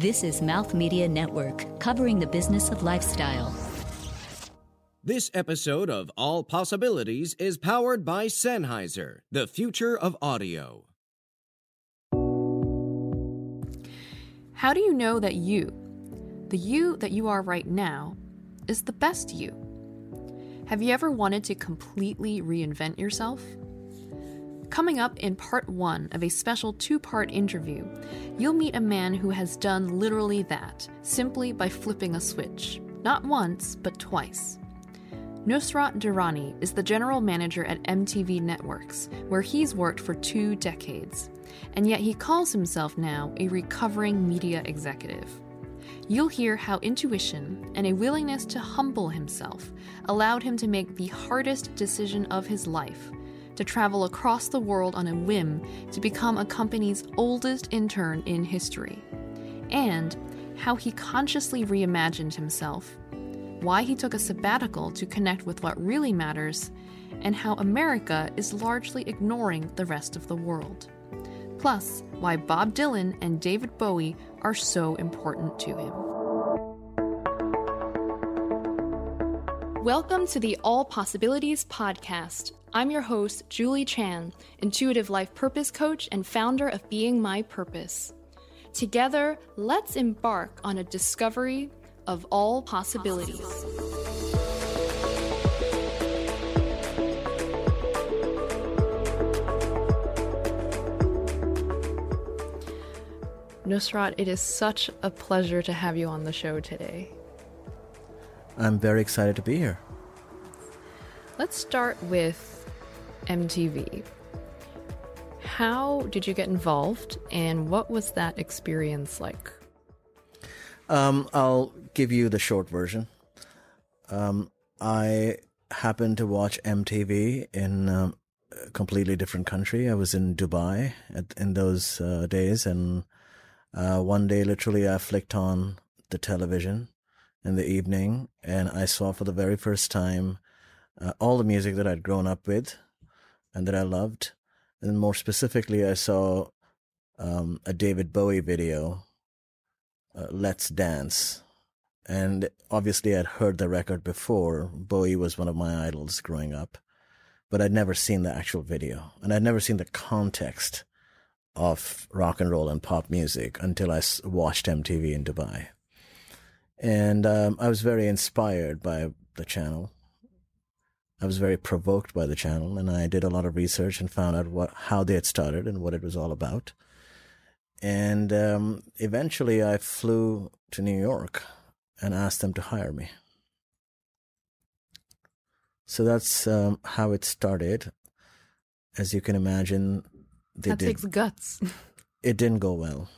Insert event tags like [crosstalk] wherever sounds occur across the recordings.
This is Mouth Media Network, covering the business of lifestyle. This episode of All Possibilities is powered by Sennheiser, the future of audio. How do you know that you, the you that you are right now, is the best you? Have you ever wanted to completely reinvent yourself? Coming up in part one of a special two part interview, you'll meet a man who has done literally that, simply by flipping a switch. Not once, but twice. Nusrat Durrani is the general manager at MTV Networks, where he's worked for two decades, and yet he calls himself now a recovering media executive. You'll hear how intuition and a willingness to humble himself allowed him to make the hardest decision of his life to travel across the world on a whim to become a company's oldest intern in history, and how he consciously reimagined himself, why he took a sabbatical to connect with what really matters, and how America is largely ignoring the rest of the world. Plus, why Bob Dylan and David Bowie are so important to him. Welcome to the All Possibilities Podcast. I'm your host, Julie Chan, intuitive life purpose coach and founder of Being My Purpose. Together, let's embark on a discovery of all possibilities. Nusrat, it is such a pleasure to have you on the show today. I'm very excited to be here. Let's start with MTV. How did you get involved, and what was that experience like? Um, I'll give you the short version. Um, I happened to watch MTV in um, a completely different country. I was in Dubai at, in those uh, days, and uh, one day, literally, I flicked on the television in the evening, and I saw for the very first time uh, all the music that I'd grown up with and that I loved. And more specifically, I saw um, a David Bowie video, uh, Let's Dance. And obviously, I'd heard the record before. Bowie was one of my idols growing up, but I'd never seen the actual video. And I'd never seen the context of rock and roll and pop music until I watched MTV in Dubai. And um, I was very inspired by the channel. I was very provoked by the channel, and I did a lot of research and found out what how they had started and what it was all about. And um, eventually, I flew to New York and asked them to hire me. So that's um, how it started. As you can imagine, that did, takes guts. [laughs] it didn't go well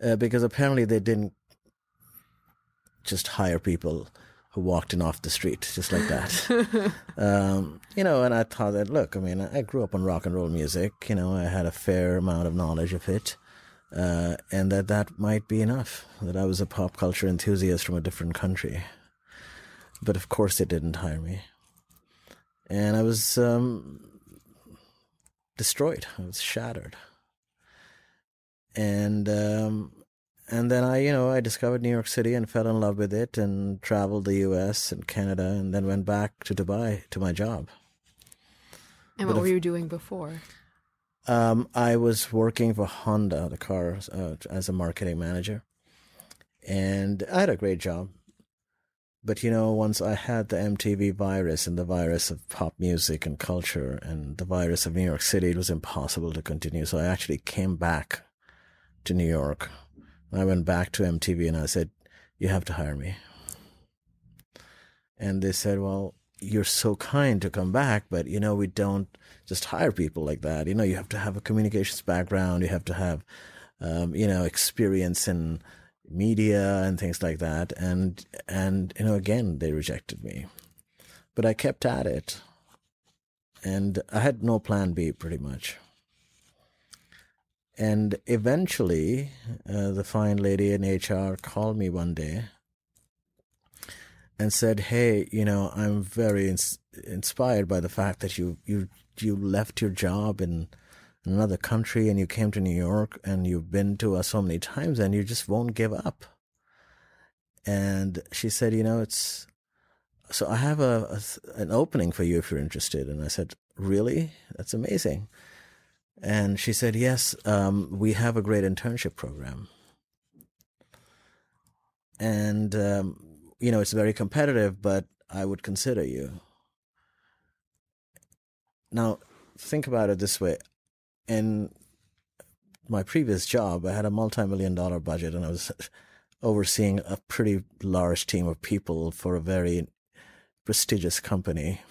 uh, because apparently they didn't just hire people who walked in off the street just like that. [laughs] um, you know, and I thought that, look, I mean, I grew up on rock and roll music. You know, I had a fair amount of knowledge of it. Uh, and that that might be enough, that I was a pop culture enthusiast from a different country. But of course, they didn't hire me. And I was um, destroyed, I was shattered. And um, and then I, you know, I discovered New York City and fell in love with it and traveled the US and Canada and then went back to Dubai to my job. And what but were if, you doing before? Um, I was working for Honda, the car, uh, as a marketing manager. And I had a great job. But, you know, once I had the MTV virus and the virus of pop music and culture and the virus of New York City, it was impossible to continue. So I actually came back to New York I went back to MTV and I said, You have to hire me. And they said, Well, you're so kind to come back, but you know, we don't just hire people like that. You know, you have to have a communications background, you have to have, um, you know, experience in media and things like that. And, and, you know, again, they rejected me. But I kept at it. And I had no plan B pretty much. And eventually, uh, the fine lady in HR called me one day and said, "Hey, you know, I'm very ins- inspired by the fact that you you you left your job in another country and you came to New York and you've been to us so many times and you just won't give up. And she said, you know, it's so I have a, a an opening for you if you're interested. And I said, really? That's amazing. And she said, yes, um, we have a great internship program. And, um, you know, it's very competitive, but I would consider you. Now, think about it this way. In my previous job, I had a multi million dollar budget and I was [laughs] overseeing a pretty large team of people for a very prestigious company.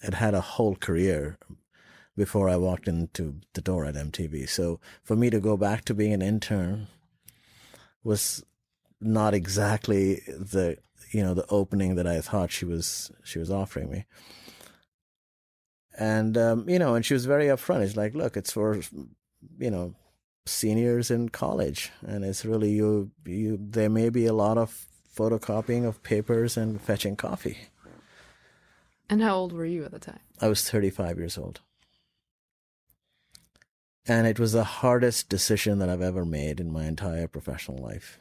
It had a whole career before I walked into the door at MTV. So for me to go back to being an intern was not exactly the you know the opening that I thought she was she was offering me. And um, you know, and she was very upfront. It's like, look, it's for you know seniors in college, and it's really you you. There may be a lot of photocopying of papers and fetching coffee. And how old were you at the time? I was 35 years old. And it was the hardest decision that I've ever made in my entire professional life.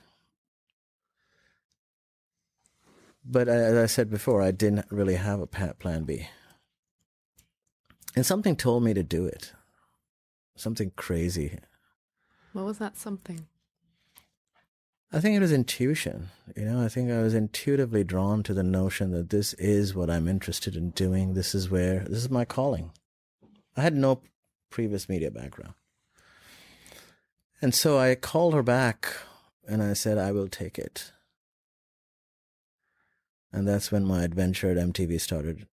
But as I said before, I didn't really have a plan B. And something told me to do it. Something crazy. What was that something? I think it was intuition. You know, I think I was intuitively drawn to the notion that this is what I'm interested in doing. This is where, this is my calling. I had no previous media background. And so I called her back and I said, I will take it. And that's when my adventure at MTV started.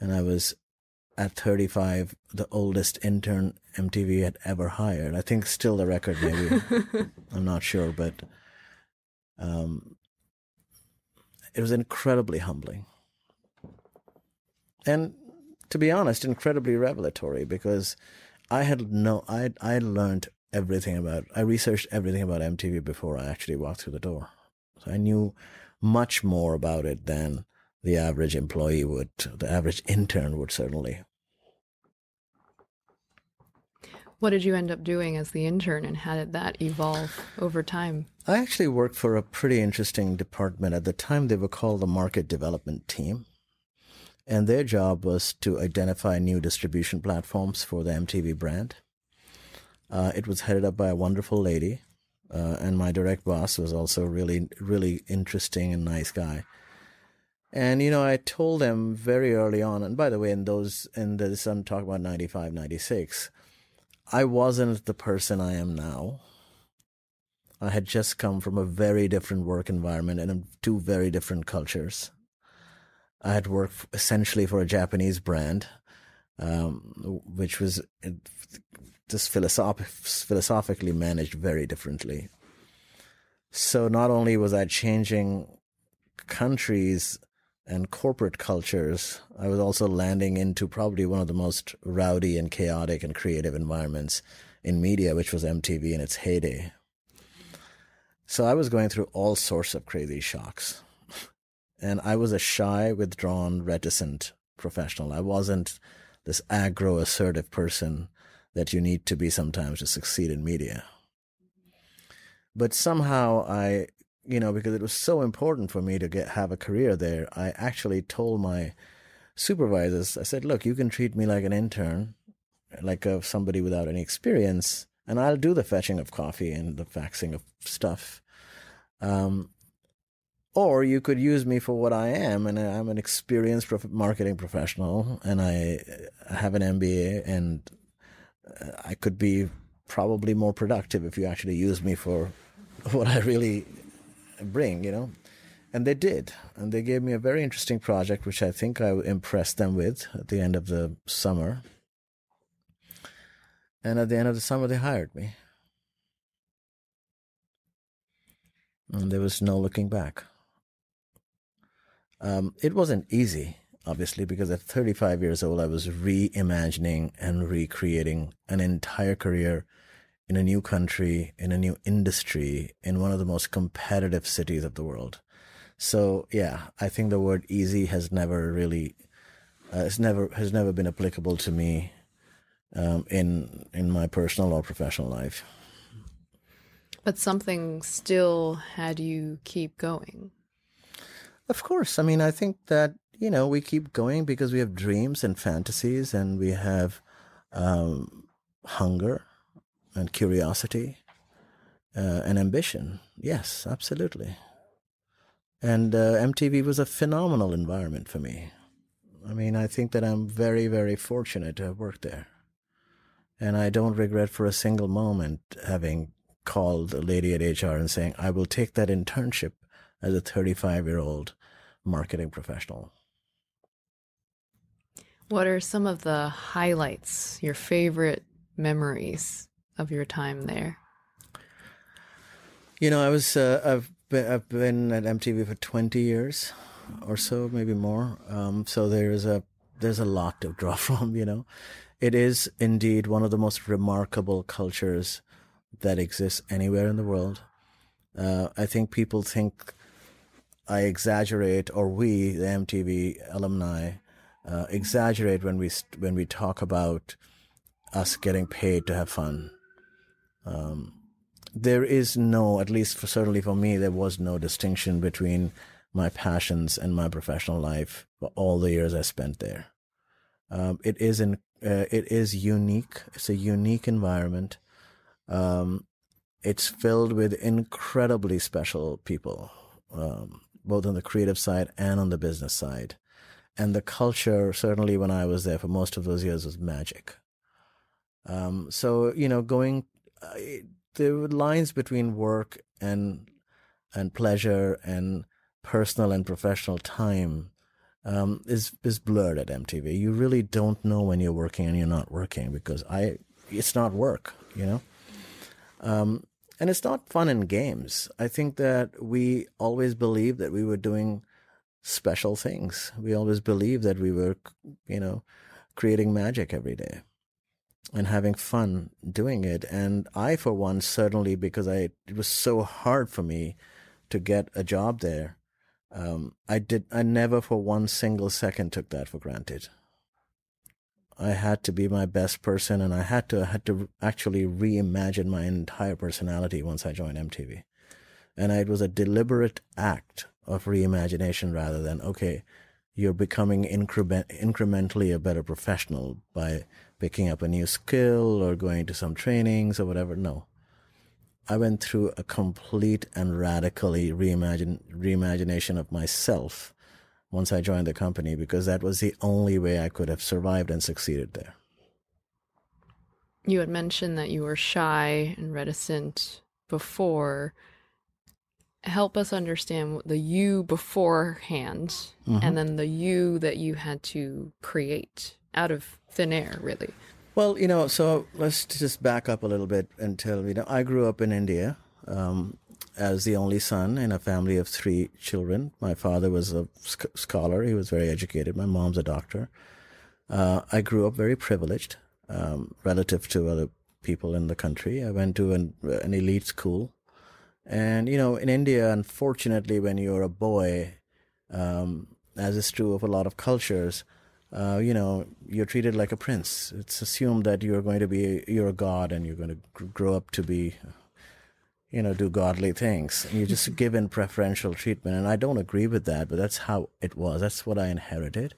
And I was at 35, the oldest intern MTV had ever hired. I think still the record, maybe. [laughs] I'm not sure, but um, it was incredibly humbling. And to be honest, incredibly revelatory because I had no, I I learned everything about, I researched everything about MTV before I actually walked through the door. So I knew much more about it than the average employee would, the average intern would certainly. What did you end up doing as the intern and how did that evolve over time? I actually worked for a pretty interesting department. At the time, they were called the Market Development Team. And their job was to identify new distribution platforms for the MTV brand. Uh, it was headed up by a wonderful lady. Uh, and my direct boss was also really, really interesting and nice guy. And, you know, I told them very early on, and by the way, in those, in this, I'm talking about 95, 96, I wasn't the person I am now. I had just come from a very different work environment and two very different cultures. I had worked essentially for a Japanese brand, um, which was just philosoph- philosophically managed very differently. So not only was I changing countries and corporate cultures, I was also landing into probably one of the most rowdy and chaotic and creative environments in media, which was MTV in its heyday. So I was going through all sorts of crazy shocks. And I was a shy, withdrawn, reticent professional. I wasn't this aggro, assertive person that you need to be sometimes to succeed in media. But somehow I you know, because it was so important for me to get have a career there, I actually told my supervisors, I said, look, you can treat me like an intern, like a, somebody without any experience, and I'll do the fetching of coffee and the faxing of stuff. Um, or you could use me for what I am, and I'm an experienced prof- marketing professional, and I uh, have an MBA, and uh, I could be probably more productive if you actually use me for [laughs] what I really bring, you know. And they did. And they gave me a very interesting project, which I think I impressed them with at the end of the summer. And at the end of the summer, they hired me. And there was no looking back. Um, it wasn't easy, obviously, because at 35 years old, I was reimagining and recreating an entire career in a new country, in a new industry, in one of the most competitive cities of the world. So yeah, I think the word easy has never really, uh, it's never has never been applicable to me um, in in my personal or professional life. But something still had you keep going. Of course. I mean, I think that, you know, we keep going because we have dreams and fantasies and we have um, hunger and curiosity uh, and ambition. Yes, absolutely. And uh, MTV was a phenomenal environment for me. I mean, I think that I'm very, very fortunate to have worked there. And I don't regret for a single moment having called a lady at HR and saying, I will take that internship as a 35 year old marketing professional. What are some of the highlights, your favorite memories of your time there? You know, I was uh, I've been I've been at MTV for 20 years or so, maybe more. Um, so there's a there's a lot to draw [laughs] from. You know, it is indeed one of the most remarkable cultures that exists anywhere in the world. Uh, I think people think I exaggerate, or we, the MTV alumni, uh, exaggerate when we when we talk about us getting paid to have fun. Um, there is no, at least for certainly for me, there was no distinction between my passions and my professional life for all the years I spent there. Um, it is in, uh, it is unique. It's a unique environment. Um, it's filled with incredibly special people, um, both on the creative side and on the business side. And the culture, certainly when I was there for most of those years, was magic. Um, so you know, going uh, the lines between work and and pleasure and personal and professional time um, is is blurred at MTV. You really don't know when you're working and you're not working because I it's not work, you know. Um, and it's not fun and games. I think that we always believed that we were doing special things. We always believed that we were, you know, creating magic every day and having fun doing it. And I, for one, certainly because I it was so hard for me to get a job there. Um, I did. I never, for one single second, took that for granted. I had to be my best person, and I had to I had to actually reimagine my entire personality once I joined MTV, and it was a deliberate act of reimagination rather than okay, you're becoming increment, incrementally a better professional by picking up a new skill or going to some trainings or whatever. No, I went through a complete and radically reimagine reimagination of myself once I joined the company because that was the only way I could have survived and succeeded there. You had mentioned that you were shy and reticent before. Help us understand the you beforehand mm-hmm. and then the you that you had to create out of thin air, really. Well, you know, so let's just back up a little bit and tell you know, I grew up in India. Um, as the only son in a family of three children. My father was a sc- scholar, he was very educated. My mom's a doctor. Uh, I grew up very privileged um, relative to other people in the country. I went to an, an elite school. And, you know, in India, unfortunately, when you're a boy, um, as is true of a lot of cultures, uh, you know, you're treated like a prince. It's assumed that you're going to be, you're a god and you're going to grow up to be you know, do godly things. And you just given preferential treatment. And I don't agree with that, but that's how it was. That's what I inherited.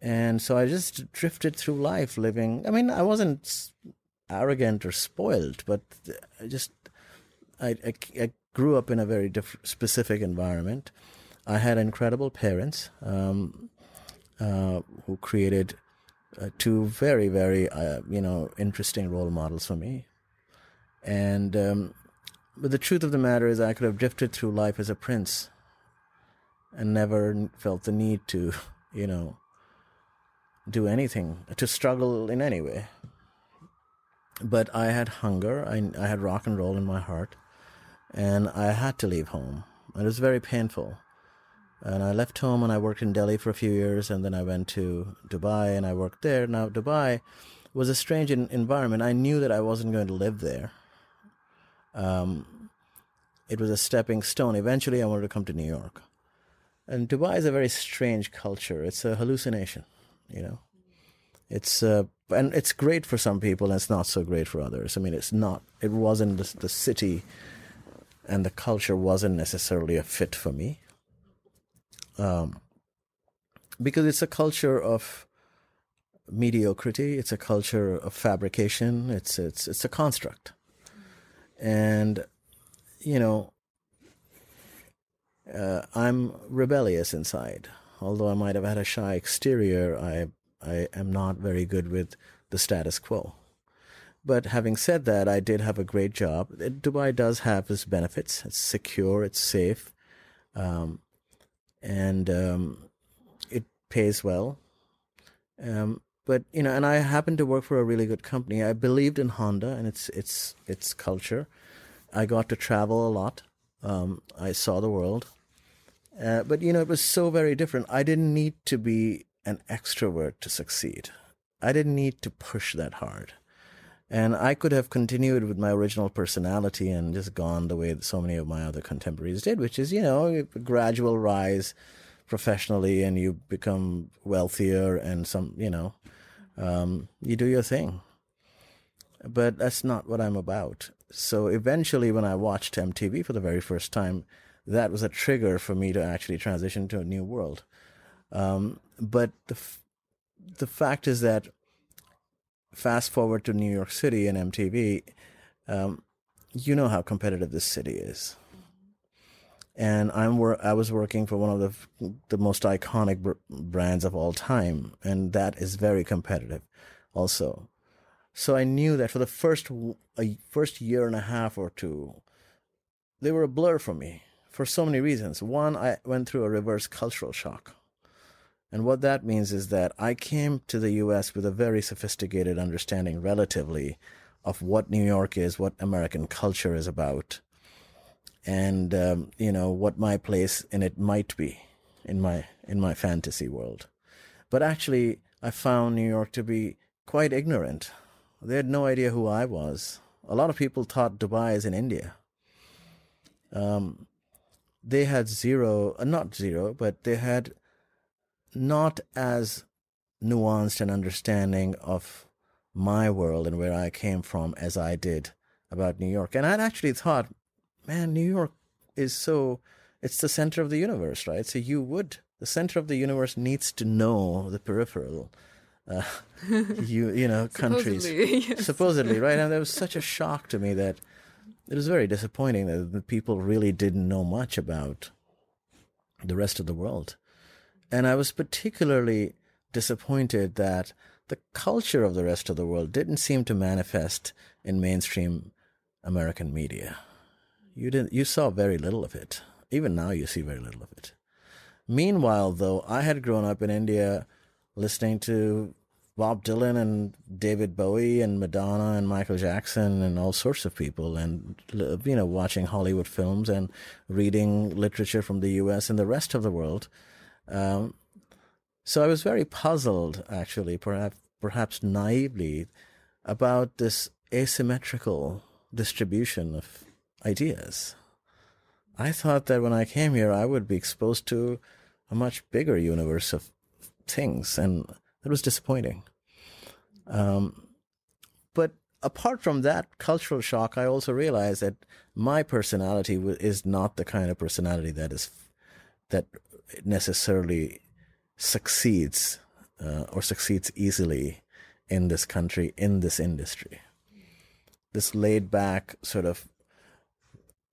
And so I just drifted through life living. I mean, I wasn't arrogant or spoiled, but I just, I, I, I grew up in a very diff- specific environment. I had incredible parents um, uh, who created uh, two very, very, uh, you know, interesting role models for me. And um, but the truth of the matter is, I could have drifted through life as a prince and never felt the need to, [laughs] you know, do anything, to struggle in any way. But I had hunger, I, I had rock and roll in my heart, and I had to leave home. It was very painful. And I left home and I worked in Delhi for a few years, and then I went to Dubai and I worked there. Now, Dubai was a strange environment. I knew that I wasn't going to live there um, it was a stepping stone. Eventually, I wanted to come to New York. And Dubai is a very strange culture. It's a hallucination, you know. It's uh, and it's great for some people, and it's not so great for others. I mean, it's not. It wasn't the, the city, and the culture wasn't necessarily a fit for me. Um, because it's a culture of mediocrity. It's a culture of fabrication. It's it's it's a construct, and you know, uh, I'm rebellious inside. Although I might have had a shy exterior, I I am not very good with the status quo. But having said that, I did have a great job. Dubai does have its benefits. It's secure. It's safe, um, and um, it pays well. Um, but you know, and I happened to work for a really good company. I believed in Honda and its its its culture. I got to travel a lot. Um, I saw the world. Uh, but you know, it was so very different. I didn't need to be an extrovert to succeed. I didn't need to push that hard. And I could have continued with my original personality and just gone the way that so many of my other contemporaries did, which is, you know, a gradual rise professionally and you become wealthier and some, you know, um, you do your thing. But that's not what I'm about. So eventually, when I watched MTV for the very first time, that was a trigger for me to actually transition to a new world. Um, but the f- the fact is that fast forward to New York City and MTV, um, you know how competitive this city is. And I'm wor- I was working for one of the the most iconic br- brands of all time, and that is very competitive, also. So I knew that for the first a first year and a half or two, they were a blur for me for so many reasons. One, I went through a reverse cultural shock. And what that means is that I came to the US with a very sophisticated understanding, relatively, of what New York is, what American culture is about, and um, you know what my place in it might be in my in my fantasy world. But actually, I found New York to be quite ignorant. They had no idea who I was. A lot of people thought Dubai is in India. Um, they had zero, uh, not zero, but they had not as nuanced an understanding of my world and where I came from as I did about New York. And I'd actually thought, man, New York is so, it's the center of the universe, right? So you would, the center of the universe needs to know the peripheral. Uh, [laughs] you you know countries Supposedly, yes. supposedly right and that was such a shock to me that it was very disappointing that the people really didn't know much about the rest of the world and I was particularly disappointed that the culture of the rest of the world didn't seem to manifest in mainstream American media. You didn't you saw very little of it. Even now you see very little of it. Meanwhile, though, I had grown up in India listening to Bob Dylan and David Bowie and Madonna and Michael Jackson and all sorts of people and you know watching Hollywood films and reading literature from the US and the rest of the world um, so I was very puzzled, actually, perhaps perhaps naively, about this asymmetrical distribution of ideas. I thought that when I came here, I would be exposed to a much bigger universe of things, and that was disappointing. Um, but apart from that cultural shock, I also realized that my personality is not the kind of personality that is that necessarily succeeds uh, or succeeds easily in this country, in this industry. This laid back, sort of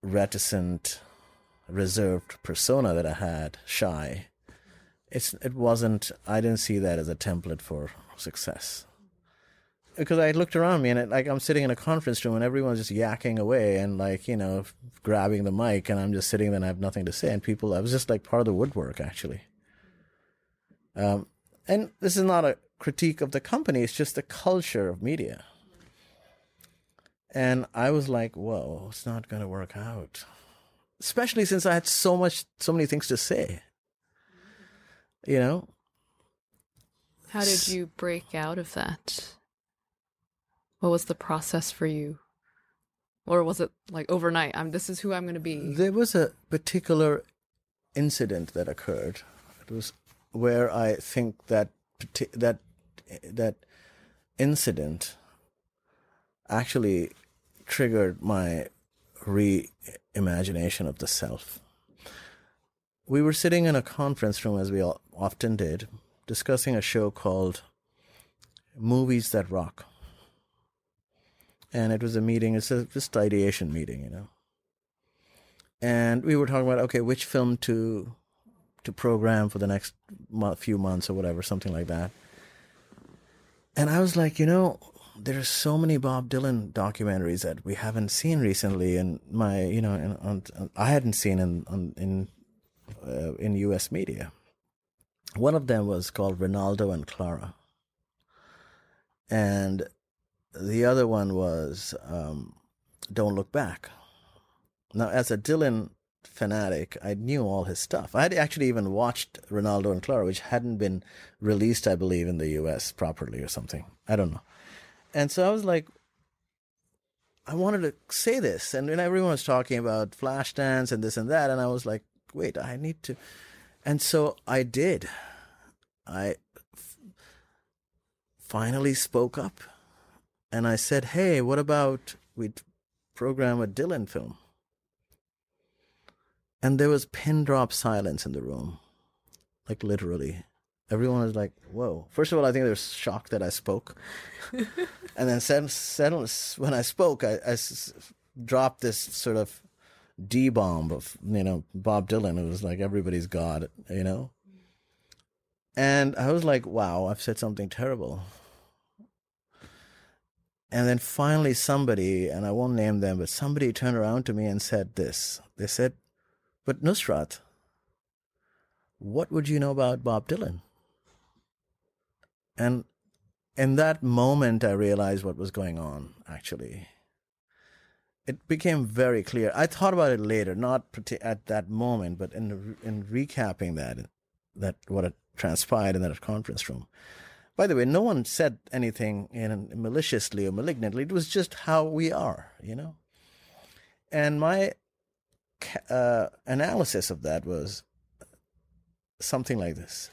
reticent, reserved persona that I had, shy, it's, it wasn't, I didn't see that as a template for success. Because I looked around me and it, like I'm sitting in a conference room and everyone's just yakking away and like, you know, grabbing the mic and I'm just sitting there and I have nothing to say. And people, I was just like part of the woodwork actually. Um, and this is not a critique of the company, it's just the culture of media. And I was like, whoa, it's not going to work out. Especially since I had so much, so many things to say. You know? How did you break out of that? What was the process for you? Or was it like overnight? I'm this is who I'm going to be. There was a particular incident that occurred. It was where I think that that that incident actually triggered my reimagination of the self. We were sitting in a conference room, as we often did, discussing a show called Movies That Rock. And it was a meeting, it's a just ideation meeting, you know. And we were talking about, okay, which film to to program for the next few months or whatever, something like that. And I was like, you know, there are so many Bob Dylan documentaries that we haven't seen recently, and my, you know, and, I hadn't seen in in uh, in U.S. media. One of them was called Renaldo and Clara, and the other one was um, Don't Look Back. Now, as a Dylan fanatic, I knew all his stuff. I had actually even watched Renaldo and Clara, which hadn't been released, I believe, in the U.S. properly or something. I don't know. And so I was like, I wanted to say this, and then everyone was talking about Flashdance and this and that, and I was like, wait, I need to. And so I did. I f- finally spoke up, and I said, hey, what about we program a Dylan film? And there was pin drop silence in the room, like literally everyone was like, "Whoa!" First of all, I think they were shocked that I spoke, [laughs] and then second, when I spoke, I, I s- dropped this sort of D bomb of you know Bob Dylan. It was like everybody's God, you know. And I was like, "Wow, I've said something terrible." And then finally, somebody, and I won't name them, but somebody turned around to me and said this. They said, "But Nusrat." What would you know about Bob Dylan? And in that moment, I realized what was going on, actually. It became very clear. I thought about it later, not at that moment, but in, in recapping that, that what had transpired in that conference room. By the way, no one said anything in, maliciously or malignantly. It was just how we are, you know? And my uh, analysis of that was something like this.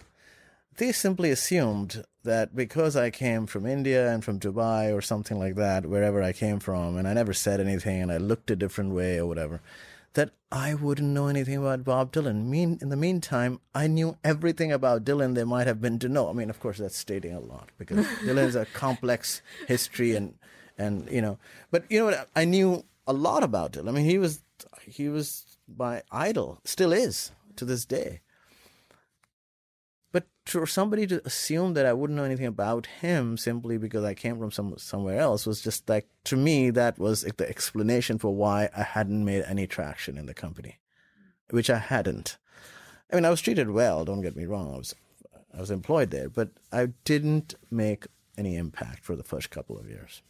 They simply assumed that because I came from India and from Dubai or something like that, wherever I came from, and I never said anything and I looked a different way or whatever, that I wouldn't know anything about Bob Dylan. Mean in the meantime, I knew everything about Dylan there might have been to know. I mean, of course, that's stating a lot because [laughs] Dylan's a complex history and and you know, but you know what? I knew a lot about Dylan. I mean, he was he was my idol, still is to this day. But for somebody to assume that I wouldn't know anything about him simply because I came from some somewhere else was just like to me that was the explanation for why I hadn't made any traction in the company, which I hadn't. I mean, I was treated well. Don't get me wrong. I was I was employed there, but I didn't make any impact for the first couple of years.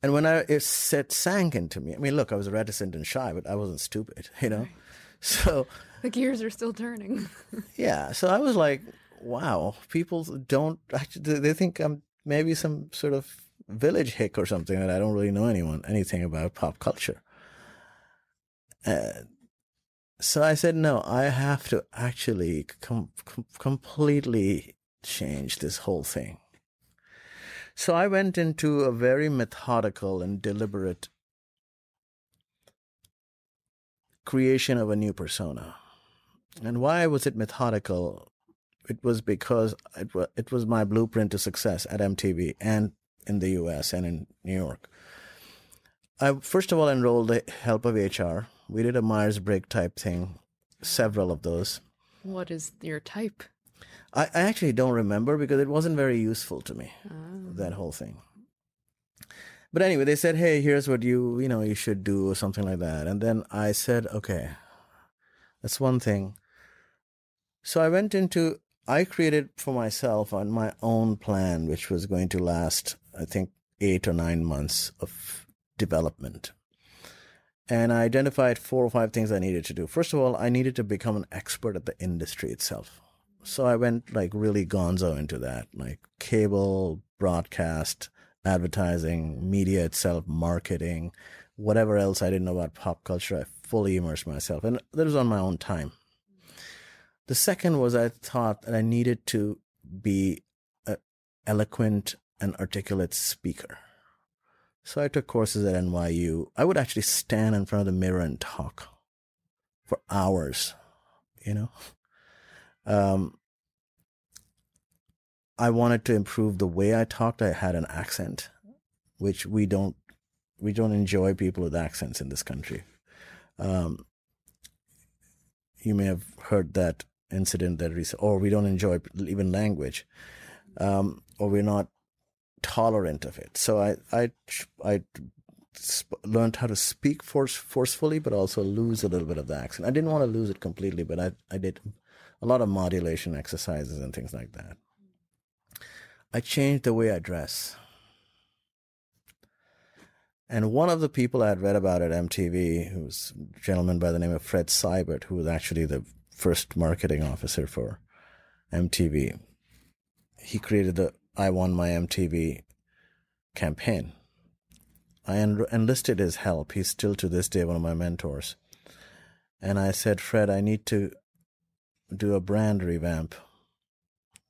And when I it, sank into me, I mean, look, I was reticent and shy, but I wasn't stupid, you know. So [laughs] the gears are still turning. [laughs] yeah. So I was like, wow, people don't they think I'm maybe some sort of village hick or something that I don't really know anyone, anything about pop culture. Uh, so I said, no, I have to actually com- com- completely change this whole thing. So I went into a very methodical and deliberate creation of a new persona. And why was it methodical? It was because it was, it was my blueprint to success at MTV and in the US and in New York. I first of all enrolled the help of HR. We did a Myers Briggs type thing, several of those. What is your type? I, I actually don't remember because it wasn't very useful to me, oh. that whole thing. But anyway, they said, "Hey, here's what you you know you should do," or something like that. And then I said, "Okay, that's one thing." So I went into I created for myself on my own plan, which was going to last, I think, eight or nine months of development. And I identified four or five things I needed to do. First of all, I needed to become an expert at the industry itself. So I went like really gonzo into that, like cable, broadcast, advertising, media itself, marketing, whatever else I didn't know about pop culture, I fully immersed myself. And that was on my own time. The second was I thought that I needed to be an eloquent an articulate speaker. So I took courses at NYU. I would actually stand in front of the mirror and talk for hours, you know. Um, I wanted to improve the way I talked. I had an accent, which we don't we don't enjoy people with accents in this country. Um, you may have heard that incident that we or we don't enjoy even language, um, or we're not tolerant of it. So I I I learned how to speak force, forcefully, but also lose a little bit of the accent. I didn't want to lose it completely, but I I did a lot of modulation exercises and things like that. I changed the way I dress. And one of the people I had read about at MTV, was a gentleman by the name of Fred Seibert, who was actually the first marketing officer for MTV, he created the I Want My MTV campaign. I en- enlisted his help. He's still to this day one of my mentors. And I said, Fred, I need to do a brand revamp.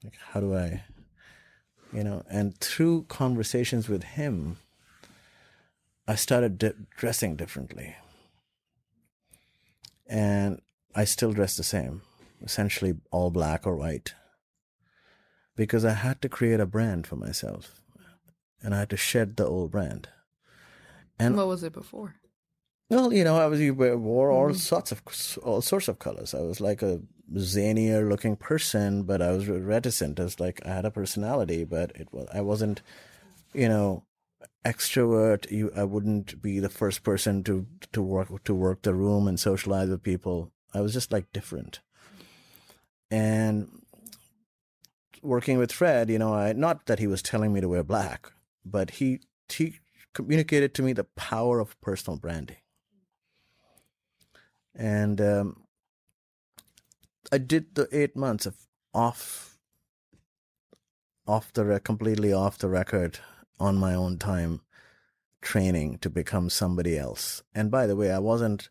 Like, how do I, you know? And through conversations with him, I started dressing differently. And I still dress the same, essentially all black or white, because I had to create a brand for myself and I had to shed the old brand. And what was it before? Well, you know, I was you wore all mm-hmm. sorts of all sorts of colors. I was like a zanier looking person, but I was reticent. I was like I had a personality, but it was I wasn't, you know, extrovert. You, I wouldn't be the first person to to work to work the room and socialize with people. I was just like different. And working with Fred, you know, I not that he was telling me to wear black, but he he communicated to me the power of personal branding. And um, I did the eight months of off, off the completely off the record on my own time training to become somebody else. And by the way, I wasn't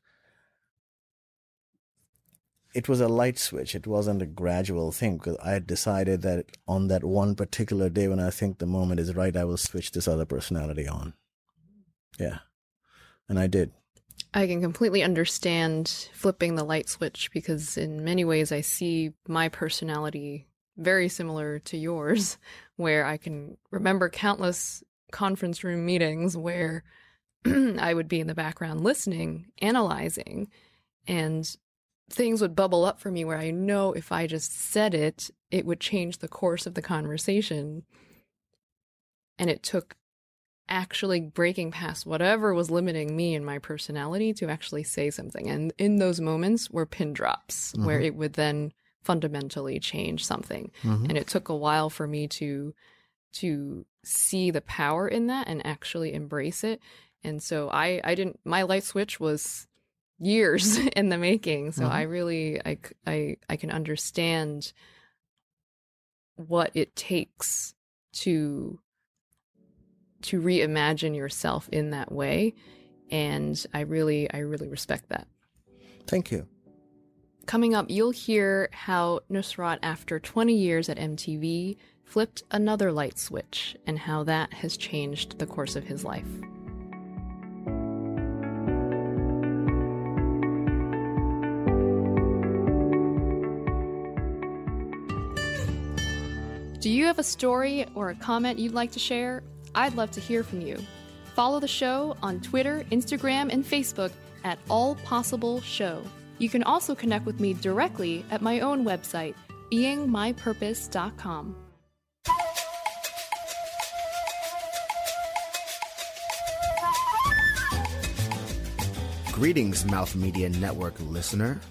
it was a light switch. It wasn't a gradual thing because I had decided that on that one particular day when I think the moment is right, I will switch this other personality on. Yeah. And I did. I can completely understand flipping the light switch because, in many ways, I see my personality very similar to yours, [laughs] where I can remember countless conference room meetings where [clears throat] I would be in the background listening, analyzing, and things would bubble up for me where I know if I just said it, it would change the course of the conversation. And it took actually breaking past whatever was limiting me and my personality to actually say something. And in those moments were pin drops mm-hmm. where it would then fundamentally change something. Mm-hmm. And it took a while for me to to see the power in that and actually embrace it. And so I I didn't my light switch was years [laughs] in the making. So mm-hmm. I really I, I I can understand what it takes to to reimagine yourself in that way and I really I really respect that. Thank you. Coming up, you'll hear how Nusrat after 20 years at MTV flipped another light switch and how that has changed the course of his life. Do you have a story or a comment you'd like to share? I'd love to hear from you. Follow the show on Twitter, Instagram, and Facebook at All Possible Show. You can also connect with me directly at my own website, beingmypurpose.com. Greetings, Mouth Media Network listener.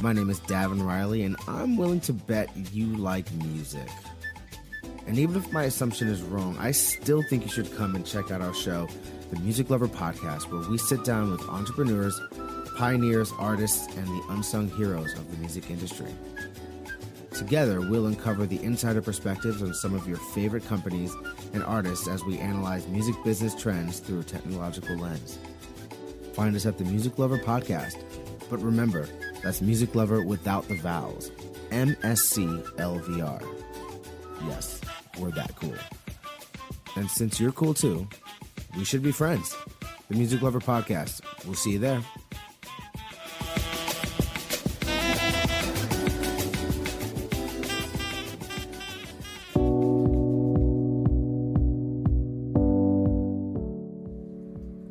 My name is Davin Riley, and I'm willing to bet you like music. And even if my assumption is wrong, I still think you should come and check out our show, the Music Lover Podcast, where we sit down with entrepreneurs, pioneers, artists, and the unsung heroes of the music industry. Together, we'll uncover the insider perspectives on some of your favorite companies and artists as we analyze music business trends through a technological lens. Find us at the Music Lover Podcast. But remember, that's Music Lover without the vowels. M S C L V R. Yes we're that cool. And since you're cool too, we should be friends. The Music Lover Podcast. We'll see you there.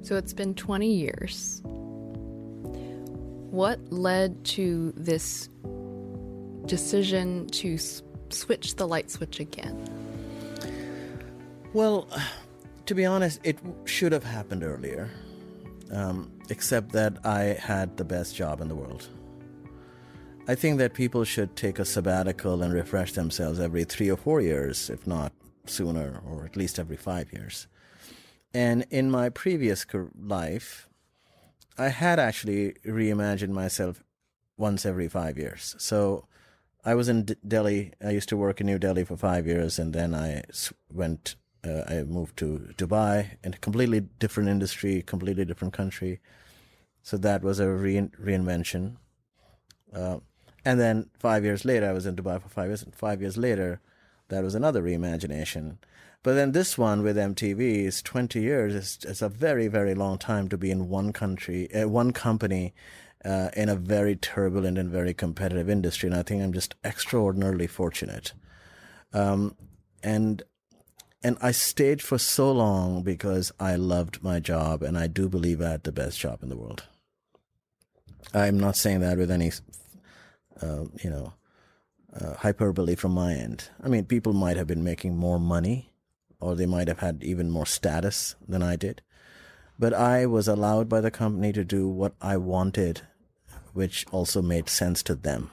So it's been 20 years. What led to this decision to switch the light switch again? Well, to be honest, it should have happened earlier, um, except that I had the best job in the world. I think that people should take a sabbatical and refresh themselves every three or four years, if not sooner, or at least every five years. And in my previous life, I had actually reimagined myself once every five years. So I was in D- Delhi. I used to work in New Delhi for five years, and then I went. Uh, I moved to Dubai in a completely different industry, completely different country. So that was a rein reinvention. Uh, and then five years later, I was in Dubai for five years. And five years later, that was another reimagination. But then this one with MTV is 20 years. It's, it's a very, very long time to be in one country, uh, one company, uh, in a very turbulent and very competitive industry. And I think I'm just extraordinarily fortunate. Um, and and I stayed for so long because I loved my job, and I do believe I had the best job in the world. I'm not saying that with any, uh, you know, uh, hyperbole from my end. I mean, people might have been making more money, or they might have had even more status than I did, but I was allowed by the company to do what I wanted, which also made sense to them,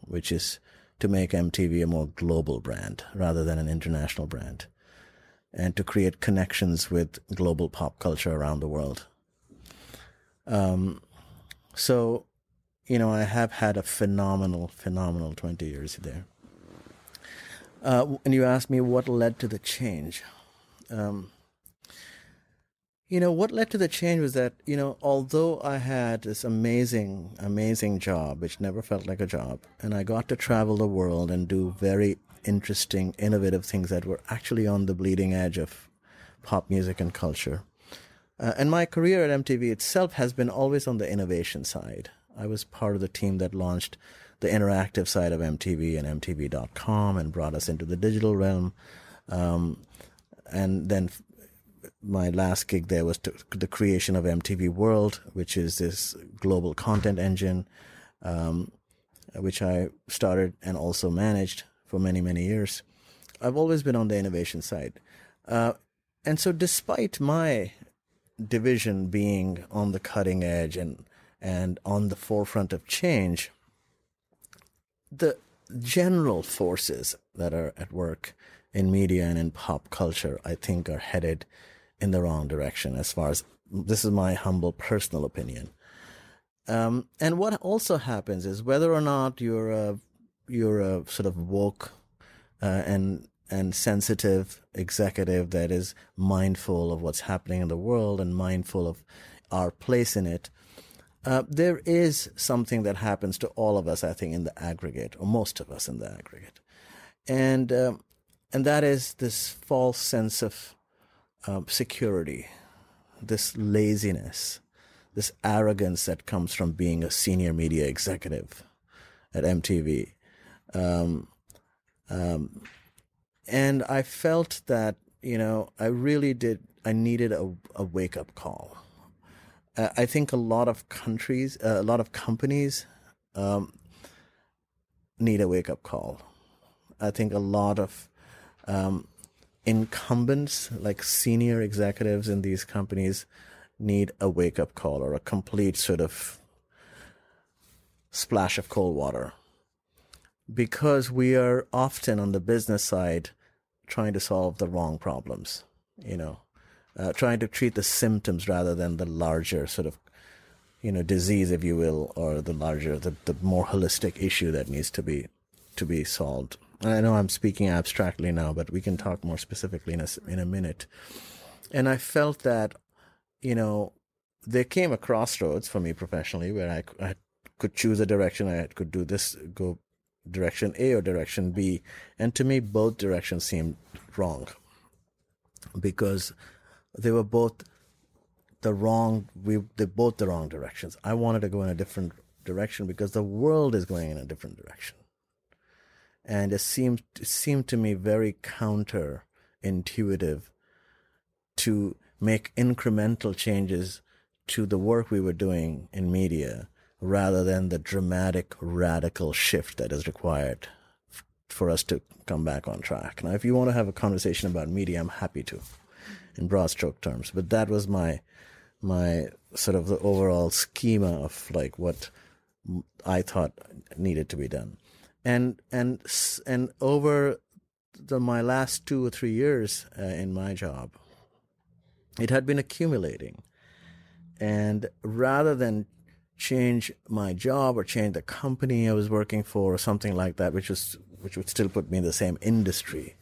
which is to make MTV a more global brand rather than an international brand and to create connections with global pop culture around the world. Um, so, you know, I have had a phenomenal, phenomenal 20 years there. Uh, and you asked me what led to the change. Um, you know, what led to the change was that, you know, although I had this amazing, amazing job, which never felt like a job, and I got to travel the world and do very interesting, innovative things that were actually on the bleeding edge of pop music and culture. Uh, and my career at MTV itself has been always on the innovation side. I was part of the team that launched the interactive side of MTV and MTV.com and brought us into the digital realm. Um, and then my last gig there was the creation of MTV World, which is this global content engine, um, which I started and also managed for many, many years. I've always been on the innovation side. Uh, and so, despite my division being on the cutting edge and, and on the forefront of change, the general forces that are at work in media and in pop culture, I think, are headed in the wrong direction as far as this is my humble personal opinion. Um, and what also happens is whether or not you're a you're a sort of woke uh, and and sensitive executive that is mindful of what's happening in the world and mindful of our place in it. Uh, there is something that happens to all of us, I think, in the aggregate, or most of us in the aggregate, and um, and that is this false sense of um, security, this laziness, this arrogance that comes from being a senior media executive at MTV. Um, um, and I felt that, you know, I really did, I needed a, a wake up call. Uh, I think a lot of countries, uh, a lot of companies um, need a wake up call. I think a lot of um, incumbents, like senior executives in these companies, need a wake up call or a complete sort of splash of cold water. Because we are often on the business side trying to solve the wrong problems, you know, uh, trying to treat the symptoms rather than the larger sort of, you know, disease, if you will, or the larger, the, the more holistic issue that needs to be to be solved. I know I'm speaking abstractly now, but we can talk more specifically in a, in a minute. And I felt that, you know, there came a crossroads for me professionally where I, I could choose a direction. I could do this, go direction A or direction B. And to me, both directions seemed wrong. because they were both the wrong we they both the wrong directions. I wanted to go in a different direction because the world is going in a different direction. And it seemed it seemed to me very counter intuitive to make incremental changes to the work we were doing in media rather than the dramatic radical shift that is required for us to come back on track. Now if you want to have a conversation about media, I'm happy to in broad stroke terms. But that was my my sort of the overall schema of like what I thought needed to be done, and and and over the, my last two or three years uh, in my job, it had been accumulating, and rather than change my job or change the company I was working for or something like that, which was which would still put me in the same industry,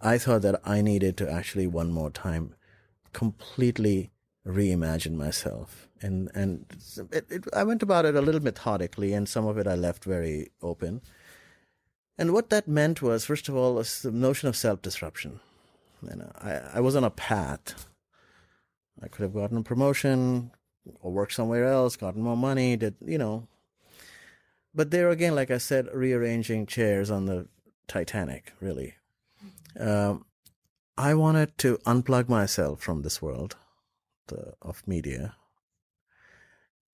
I thought that I needed to actually one more time completely reimagine myself. And and it, it, I went about it a little methodically, and some of it I left very open. And what that meant was, first of all, was the notion of self disruption. You know, I, I was on a path. I could have gotten a promotion or worked somewhere else, gotten more money, did you know. But there again, like I said, rearranging chairs on the Titanic, really. Um, I wanted to unplug myself from this world the, of media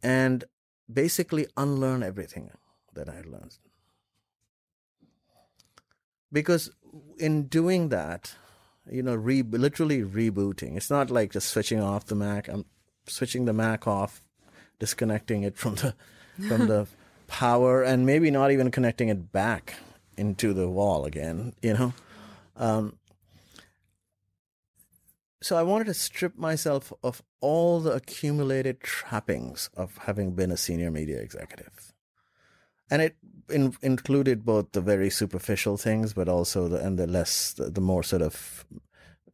and basically unlearn everything that I had learned. Because in doing that, you know, re- literally rebooting, it's not like just switching off the Mac. I'm switching the Mac off, disconnecting it from the from the [laughs] power, and maybe not even connecting it back into the wall again. You know, um, so I wanted to strip myself of all the accumulated trappings of having been a senior media executive. And it in, included both the very superficial things, but also the and the less the, the more sort of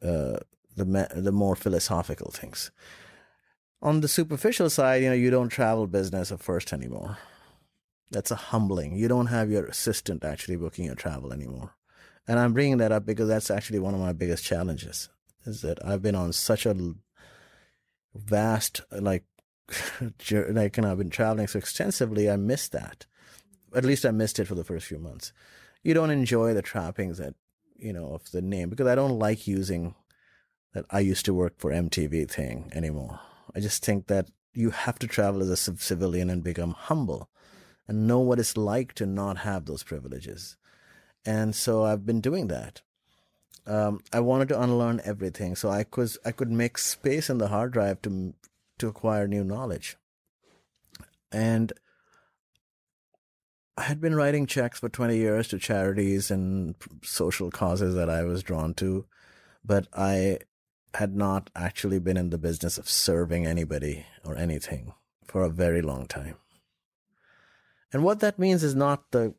uh, the the more philosophical things. On the superficial side, you know, you don't travel business at first anymore. That's a humbling. You don't have your assistant actually booking your travel anymore. And I'm bringing that up because that's actually one of my biggest challenges is that I've been on such a vast like [laughs] like and I've been traveling so extensively I missed that. At least I missed it for the first few months. You don't enjoy the trappings that you know of the name because I don't like using that I used to work for MTV thing anymore. I just think that you have to travel as a civilian and become humble and know what it's like to not have those privileges. And so I've been doing that um, I wanted to unlearn everything, so I could I could make space in the hard drive to to acquire new knowledge. And I had been writing checks for 20 years to charities and social causes that I was drawn to, but I had not actually been in the business of serving anybody or anything for a very long time. And what that means is not the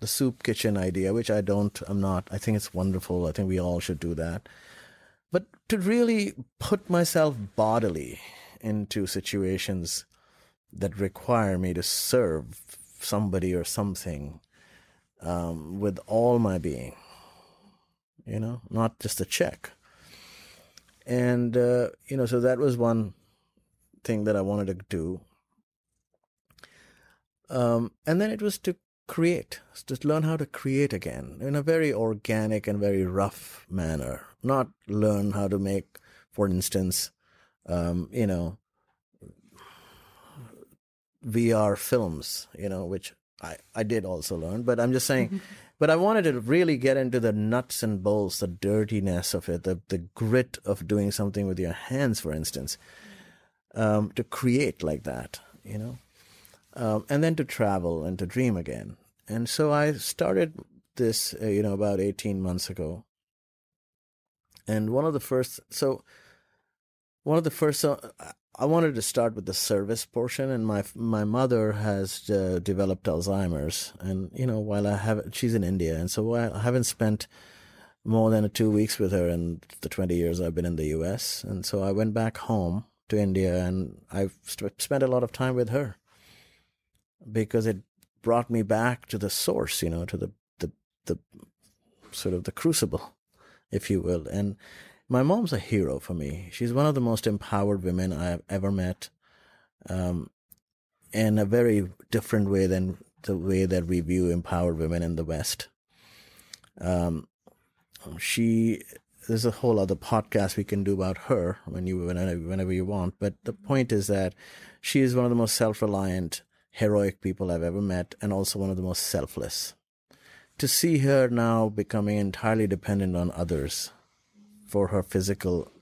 the soup kitchen idea, which I don't, I'm not, I think it's wonderful. I think we all should do that. But to really put myself bodily into situations that require me to serve somebody or something um, with all my being, you know, not just a check. And, uh, you know, so that was one thing that I wanted to do. Um, and then it was to create, just learn how to create again in a very organic and very rough manner. Not learn how to make, for instance, um, you know, VR films, you know, which I, I did also learn, but I'm just saying. [laughs] but I wanted to really get into the nuts and bolts, the dirtiness of it, the, the grit of doing something with your hands, for instance, um, to create like that, you know um, and then to travel and to dream again. And so I started this, uh, you know, about 18 months ago. And one of the first, so one of the first, uh, I wanted to start with the service portion. And my my mother has uh, developed Alzheimer's, and you know, while I have, she's in India, and so I haven't spent more than two weeks with her in the 20 years I've been in the U.S. And so I went back home to India, and I've spent a lot of time with her because it brought me back to the source, you know, to the the the sort of the crucible if you will. And my mom's a hero for me. She's one of the most empowered women I've ever met, um, in a very different way than the way that we view empowered women in the West. Um, she there's a whole other podcast we can do about her when you whenever you want. But the point is that she is one of the most self-reliant, heroic people I've ever met, and also one of the most selfless. To see her now becoming entirely dependent on others for her physical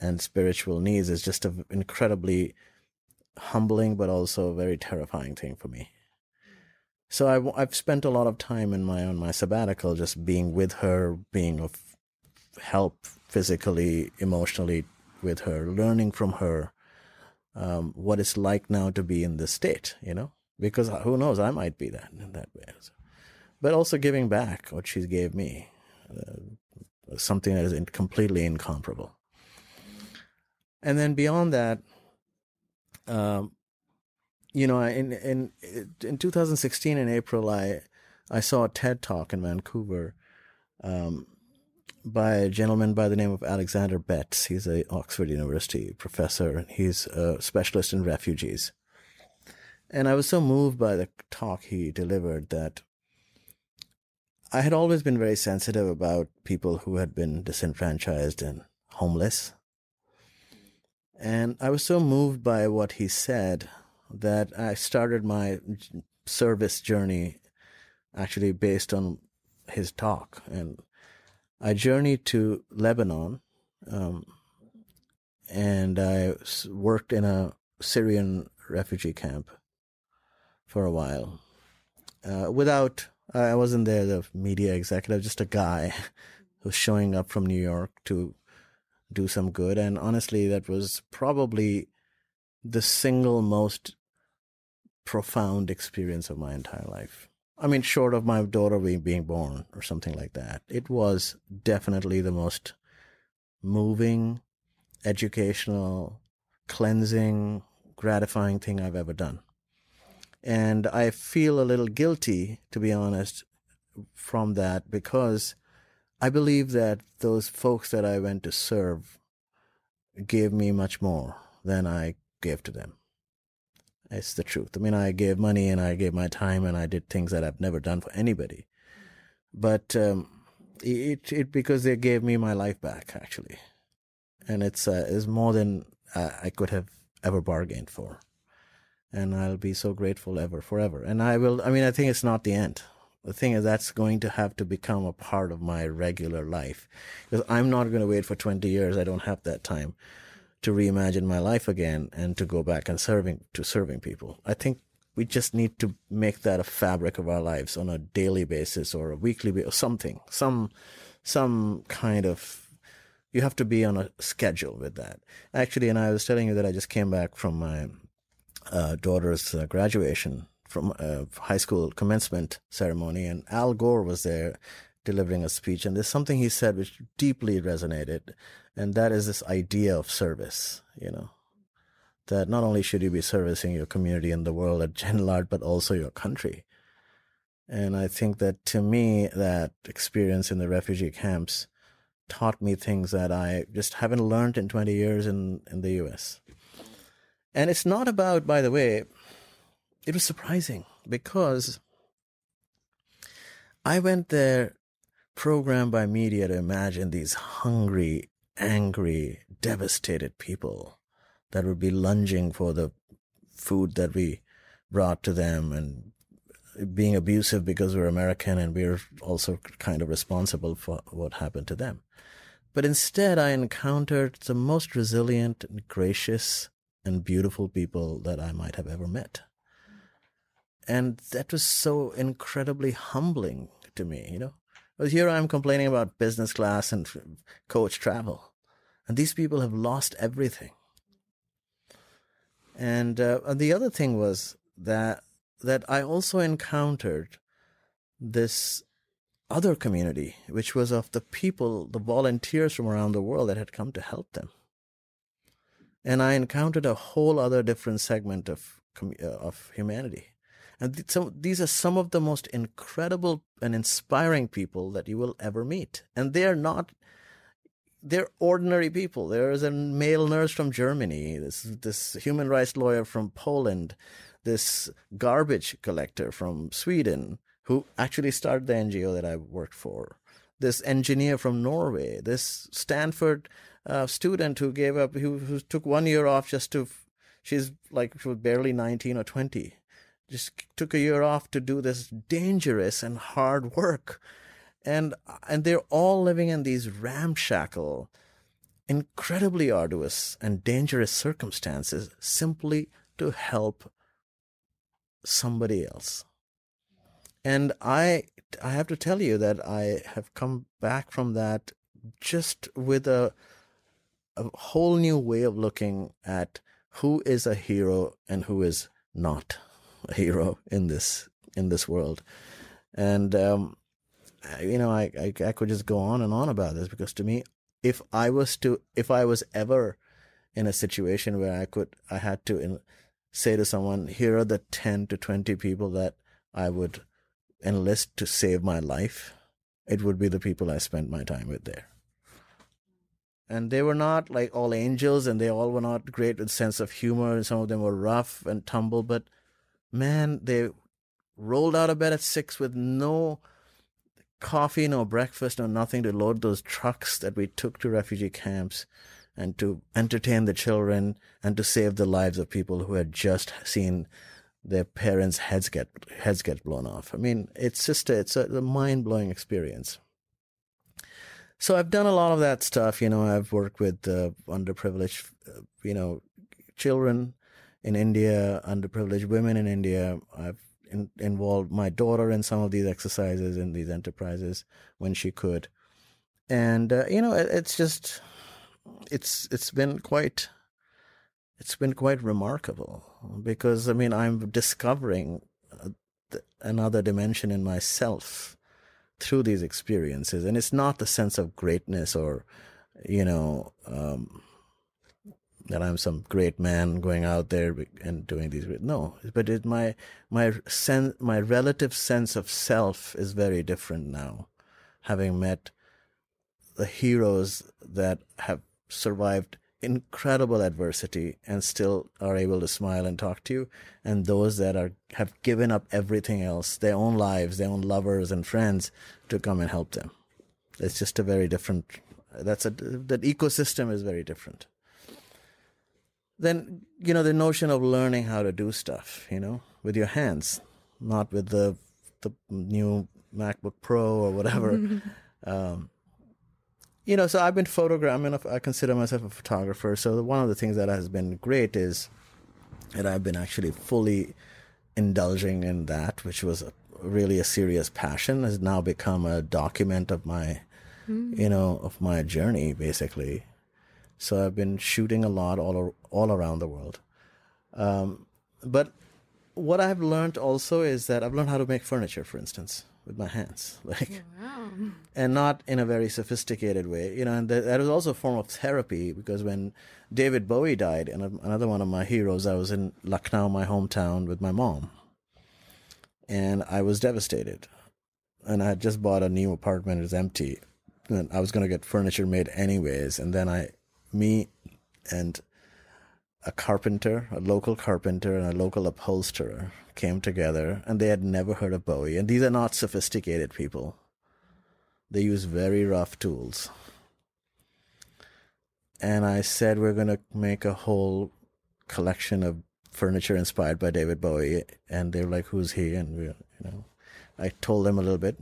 and spiritual needs is just an incredibly humbling, but also a very terrifying thing for me. So I've I've spent a lot of time in my on my sabbatical just being with her, being of help physically, emotionally with her, learning from her um, what it's like now to be in this state, you know, because who knows, I might be that in that way. But also giving back what she gave me, uh, something that is completely incomparable. And then beyond that, um, you know, in in in 2016 in April, I I saw a TED talk in Vancouver um, by a gentleman by the name of Alexander Betts. He's a Oxford University professor. And he's a specialist in refugees. And I was so moved by the talk he delivered that I had always been very sensitive about people who had been disenfranchised and homeless. And I was so moved by what he said that I started my service journey actually based on his talk. And I journeyed to Lebanon, um, and I worked in a Syrian refugee camp for a while. Uh, without, Uh, I wasn't there the media executive, just a guy [laughs] who's showing up from New York to do some good. And honestly, that was probably the single most profound experience of my entire life. I mean, short of my daughter being born or something like that, it was definitely the most moving, educational, cleansing, gratifying thing I've ever done. And I feel a little guilty, to be honest, from that because I believe that those folks that I went to serve gave me much more than I gave to them. It's the truth. I mean, I gave money and I gave my time and I did things that I've never done for anybody. But um, it it because they gave me my life back actually, and it's uh, more than uh, I could have ever bargained for, and I'll be so grateful ever forever. And I will. I mean, I think it's not the end. The thing is, that's going to have to become a part of my regular life because I'm not going to wait for 20 years. I don't have that time to reimagine my life again and to go back and serving to serving people. I think we just need to make that a fabric of our lives on a daily basis or a weekly basis, or something, some, some kind of, you have to be on a schedule with that. Actually, and I was telling you that I just came back from my uh, daughter's uh, graduation from uh, high school commencement ceremony, and Al Gore was there delivering a speech, and there's something he said which deeply resonated and that is this idea of service, you know, that not only should you be servicing your community and the world at [laughs] gen large, but also your country. And I think that to me, that experience in the refugee camps taught me things that I just haven't learned in 20 years in, in the US. And it's not about, by the way, it was surprising because I went there programmed by media to imagine these hungry, angry, devastated people that would be lunging for the food that we brought to them and being abusive because we're American and we're also kind of responsible for what happened to them. But instead, I encountered the most resilient and gracious and beautiful people that I might have ever met. And that was so incredibly humbling to me, you know. Because here I am complaining about business class and coach travel. And these people have lost everything. And, uh, and the other thing was that that I also encountered this other community, which was of the people, the volunteers from around the world that had come to help them. And I encountered a whole other different segment of uh, of humanity. And th- some, these are some of the most incredible and inspiring people that you will ever meet. And they are not, they're ordinary people. There is a male nurse from Germany, this, this human rights lawyer from Poland, this garbage collector from Sweden, who actually started the NGO that I worked for, this engineer from Norway, this Stanford uh, student who gave up, who, who took one year off just to, she's like, she was barely 19 or 20, just took a year off to do this dangerous and hard work. And, and they're all living in these ramshackle, incredibly arduous and dangerous circumstances simply to help somebody else. And I I have to tell you that I have come back from that just with a a whole new way of looking at who is a hero and who is not a hero in this in this world. And um, you know, I, I I could just go on and on about this because to me, if I was to if I was ever in a situation where I could I had to in, say to someone, here are the ten to twenty people that I would enlist to save my life, it would be the people I spent my time with there. And they were not like all angels, and they all were not great with sense of humor, and some of them were rough and tumble. But man, they rolled out of bed at six with no coffee, no breakfast, no nothing to load those trucks that we took to refugee camps and to entertain the children and to save the lives of people who had just seen their parents' heads get heads get blown off. I mean, it's just a, it's a, a mind blowing experience. So I've done a lot of that stuff. You know, I've worked with uh, underprivileged, uh, you know, children in India, underprivileged women in India. I've in, involved my daughter in some of these exercises in these enterprises when she could, and uh, you know, it, it's just it's it's been quite it's been quite remarkable because I mean I'm discovering uh, another dimension in myself through these experiences, and it's not the sense of greatness or you know um, that I'm some great man going out there and doing these. No, but it, my my sense, my relative sense of self is very different now, having met the heroes that have survived incredible adversity and still are able to smile and talk to you. And those that are have given up everything else their own lives their own lovers and friends to come and help them. It's just a very different that's a that ecosystem is very different. Then you know the notion of learning how to do stuff you know with your hands not with the the new macbook pro or whatever. [laughs] Um, you know, so I've been photographing. I consider myself a photographer. So one of the things that has been great is that I've been actually fully indulging in that, which was a, really a serious passion, has now become a document of my, mm. you know, of my journey, basically. So I've been shooting a lot all all around the world. Um, but what I've learned also is that I've learned how to make furniture, for instance with my hands, [laughs] like, oh, wow. and not in a very sophisticated way. You know, and that was also a form of therapy because when David Bowie died, and another one of my heroes, I was in Lucknow, my hometown, with my mom, and I was devastated. And I had just bought a new apartment; it was empty, and I was going to get furniture made anyways. And then I, me, and a carpenter, a local carpenter, and a local upholsterer came together, and they had never heard of Bowie. And these are not sophisticated people, they use very rough tools. And I said, We're going to make a whole collection of furniture inspired by David Bowie. And they were like, Who's he? And we, you know, I told them a little bit.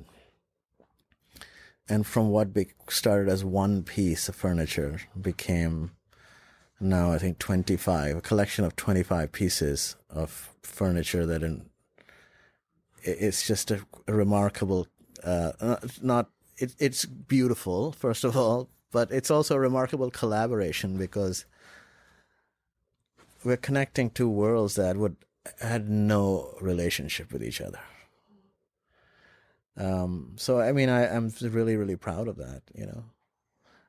And from what started as one piece of furniture became now I think 25, a collection of 25 pieces of furniture that in, it's just a, a remarkable, uh, not, it, it's beautiful, first of all, but it's also a remarkable collaboration because we're connecting two worlds that would had no relationship with each other. Um, so I mean, I, I'm really, really proud of that, you know,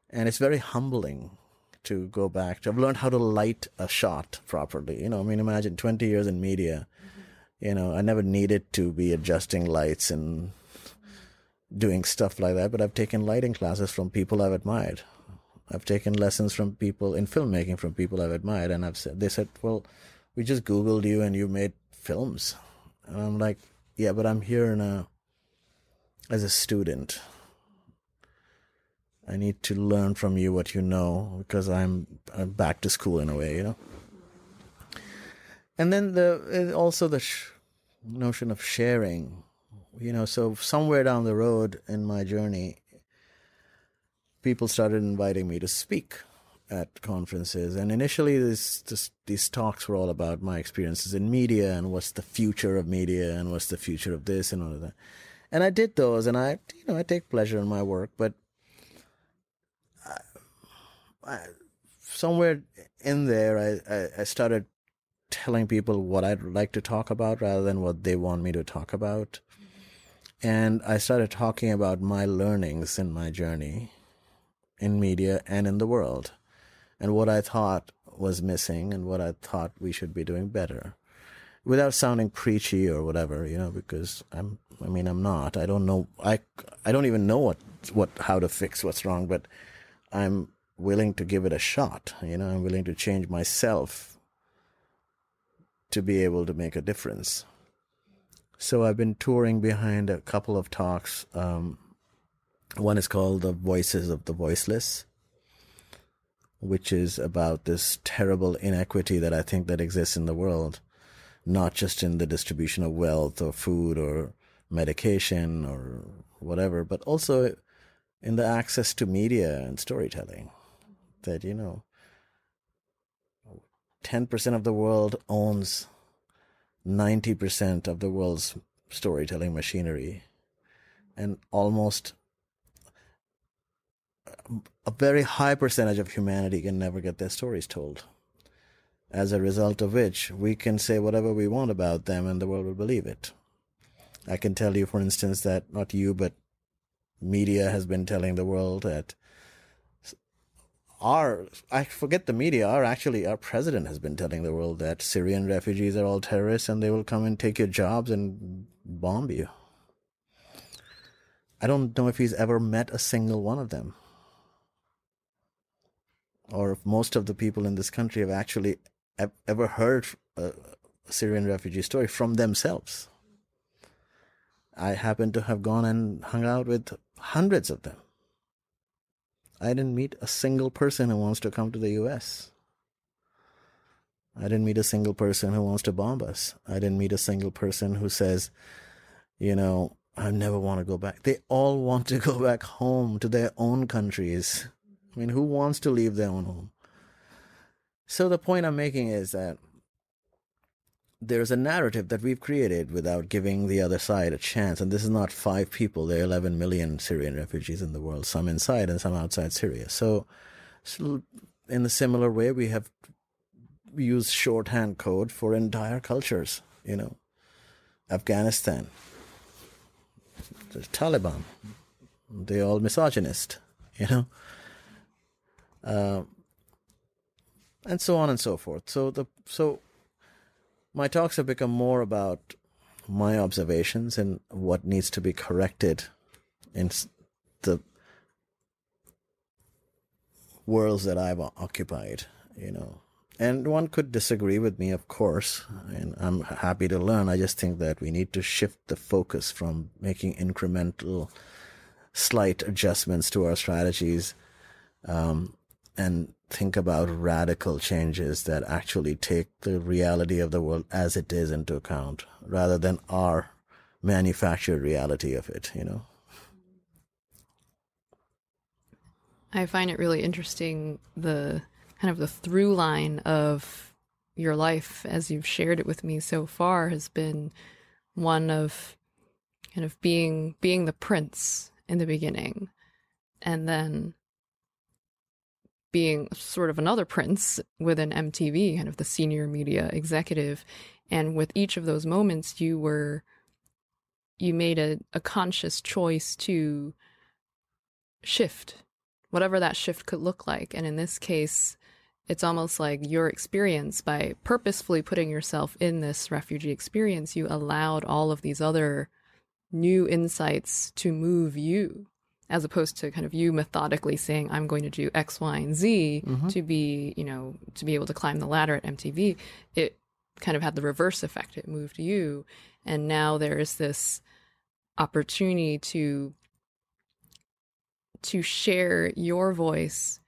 and it's very humbling to go back to. I've learned how to light a shot properly. You know, I mean, imagine 20 years in media You know, I never needed to be adjusting lights and doing stuff like that, but I've taken lighting classes from people I've admired. I've taken lessons from people in filmmaking from people I've admired, and I've said they said, "Well, we just Googled you and you made films," and I'm like, "Yeah, but I'm here now as a student. I need to learn from you what you know because I'm, I'm back to school in a way, you know." And then the also the sh- notion of sharing, you know. So somewhere down the road in my journey, people started inviting me to speak at conferences. And initially, this, this, these talks were all about my experiences in media and what's the future of media and what's the future of this and all of that. And I did those, and I, you know, I take pleasure in my work, but I, somewhere in there, I, I, I started telling people what I'd like to talk about rather than what they want me to talk about. Mm-hmm. And I started talking about my learnings in my journey in media and in the world, and what I thought was missing and what I thought we should be doing better. Without sounding preachy or whatever, you know, because I'm, I mean, I'm not. I don't know. I, I don't even know what, what, how to fix what's wrong, but I'm willing to give it a shot. You know, I'm willing to change myself to be able to make a difference. So I've been touring behind a couple of talks um, one is called The Voices of the Voiceless, which is about this terrible inequity that I think that exists in the world, not just in the distribution of wealth or food or medication or whatever, but also in the access to media and storytelling. That, you know, 10% of the world owns 90% of the world's storytelling machinery, and almost a very high percentage of humanity can never get their stories told. As a result of which, we can say whatever we want about them and the world will believe it. I can tell you, for instance, that not you, but media has been telling the world that our, I forget the media, our actually, our president has been telling the world that Syrian refugees are all terrorists and they will come and take your jobs and bomb you. I don't know if he's ever met a single one of them or if most of the people in this country have actually ever heard uh, a Syrian refugee story from themselves. I happen to have gone and hung out with hundreds of them. I didn't meet a single person who wants to come to the US. I didn't meet a single person who wants to bomb us. I didn't meet a single person who says, you know, I never want to go back. They all want to go back home to their own countries I mean, who wants to leave their own home? So the point I'm making is that there's a narrative that we've created without giving the other side a chance. And this is not five people. There are 11 million Syrian refugees in the world, some inside and some outside Syria. So, so in a similar way, we have used shorthand code for entire cultures, you know, Afghanistan, the Taliban, they're all misogynist, you know uh, and so on and so forth. So the so my talks have become more about my observations and what needs to be corrected in the worlds that I've occupied, you know. And one could disagree with me, of course, and I'm happy to learn. I just think that we need to shift the focus from making incremental, slight adjustments to our strategies um, and think about radical changes that actually take the reality of the world as it is into account rather than our manufactured reality of it, you know. I find it really interesting the kind of the through line of your life as you've shared it with me so far has been one of kind of being being the prince in the beginning and then being sort of another prince within MTV, kind of the senior media executive. And with each of those moments, you were, you made a, a conscious choice to shift, whatever that shift could look like. And in this case, it's almost like your experience by purposefully putting yourself in this refugee experience, you allowed all of these other new insights to move you as opposed to kind of you methodically saying i'm going to do x y and z Mm-hmm. to be you know to be able to climb the ladder at mtv it kind of had the reverse effect it moved you and now there's this opportunity to to share your voice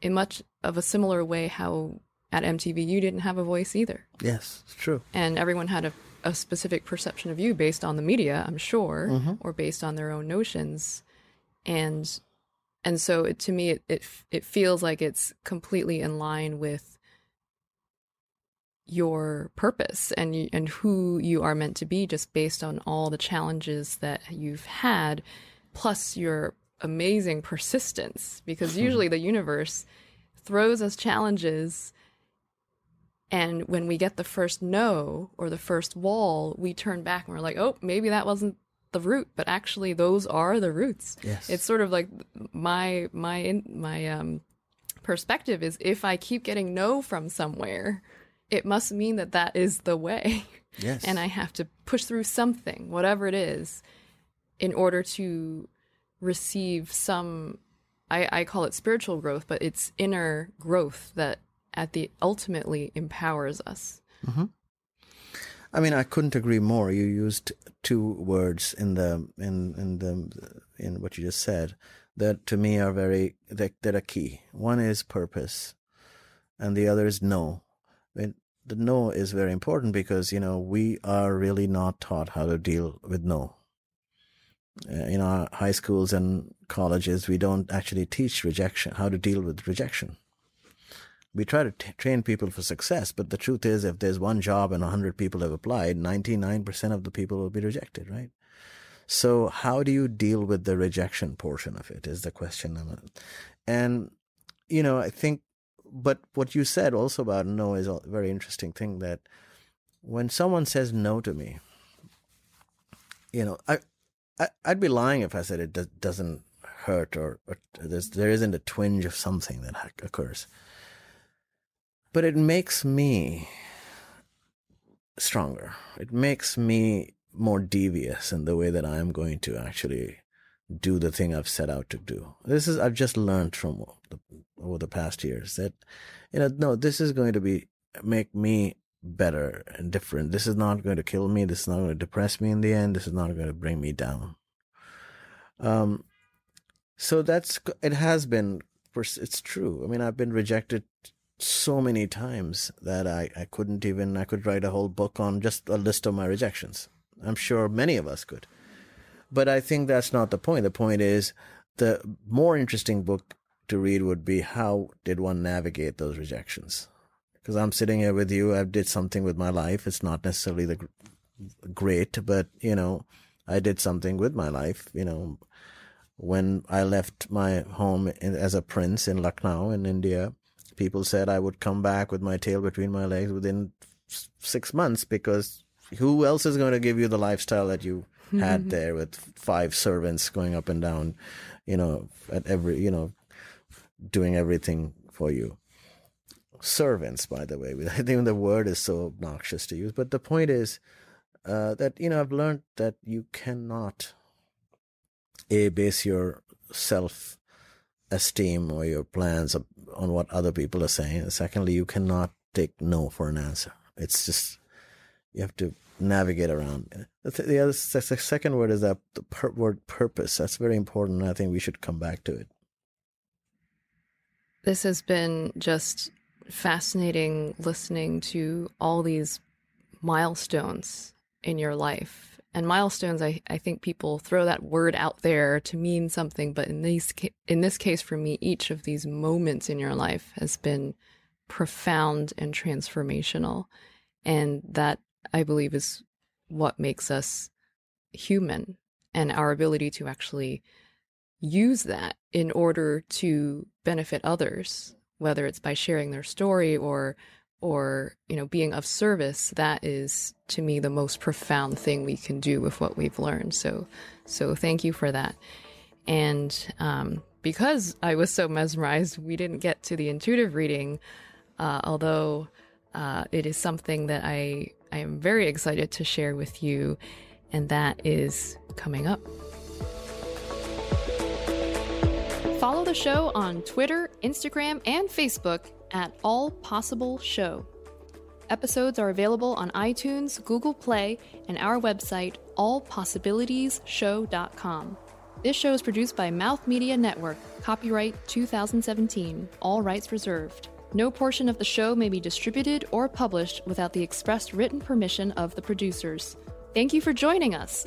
in much of a similar way how at mtv you didn't have a voice either Yes, it's true. and everyone had a, a specific perception of you based on the media i'm sure Mm-hmm. or based on their own notions and and so it, to me it, it it feels like it's completely in line with your purpose and you, and who you are meant to be just based on all the challenges that you've had plus your amazing persistence. Because hmm. usually the universe throws us challenges and when we get the first no or the first wall, we turn back and we're like, oh, maybe that wasn't the root, but actually those are the roots. Yes. It's sort of like my my my um perspective is if I keep getting no from somewhere, it must mean that that is the way. Yes. and I have to push through something, whatever it is, in order to receive some I, I call it spiritual growth, but it's inner growth that at the ultimately empowers us. I mean, I couldn't agree more. You used two words in the in in the in what you just said that to me are very that that are key. One is purpose, and the other is no. I mean, the no is very important because you know we are really not taught how to deal with no. Uh, in our high schools and colleges, we don't actually teach rejection, how to deal with rejection we try to t- train people for success, but the truth is, if there's one job and 100 people have applied, 99% of the people will be rejected, right? So, how do you deal with the rejection portion of it? Is the question. And, you know, I think, but what you said also about no is a very interesting thing that when someone says no to me, you know, I, I I'd be lying if I said it do- doesn't hurt or, or there isn't a twinge of something that ha- occurs but it makes me stronger. It makes me more devious in the way that I am going to actually do the thing I've set out to do. This is I've just learned from the, over the past years that you know no, this is going to be make me better and different. This is not going to kill me. This is not going to depress me in the end. This is not going to bring me down. Um, so that's it has been. It's true. I mean, I've been rejected so many times that I, I couldn't even I could write a whole book on just a list of my rejections. I'm sure many of us could. But I think that's not the point. The point is the more interesting book to read would be how did one navigate those rejections? Because I'm sitting here with you, I did something with my life. It's not necessarily the great, but you know, I did something with my life. You know, when I left my home in, as a prince in Lucknow in India, people said I would come back with my tail between my legs within s- six months because who else is going to give you the lifestyle that you had [laughs] there with five servants going up and down, you know, at every, you know, doing everything for you. Servants, by the way, [laughs] I think the word is so obnoxious to use, but the point is uh, that you know I've learned that you cannot a base your self esteem or your plans on what other people are saying. Secondly, you cannot take no for an answer. It's just you have to navigate around. The, the other the second word is that the per- word purpose. That's very important. I think we should come back to it. This has been just fascinating listening to all these milestones in your life. And milestones, I, I think people throw that word out there to mean something, but in these in this case for me, each of these moments in your life has been profound and transformational. And that I believe is what makes us human and our ability to actually use that in order to benefit others whether it's by sharing their story or or you know being of service that is to me the most profound thing we can do with what we've learned so so thank you for that and um, because i was so mesmerized we didn't get to the intuitive reading uh, although uh, it is something that I, I am very excited to share with you, and that is coming up. Follow the show on Twitter, Instagram, and Facebook at All Possible Show. Episodes are available on iTunes, Google Play, and our website, allpossibilitiesshow.com. This show is produced by Mouth Media Network, copyright 2017, all rights reserved. No portion of the show may be distributed or published without the express written permission of the producers. Thank you for joining us.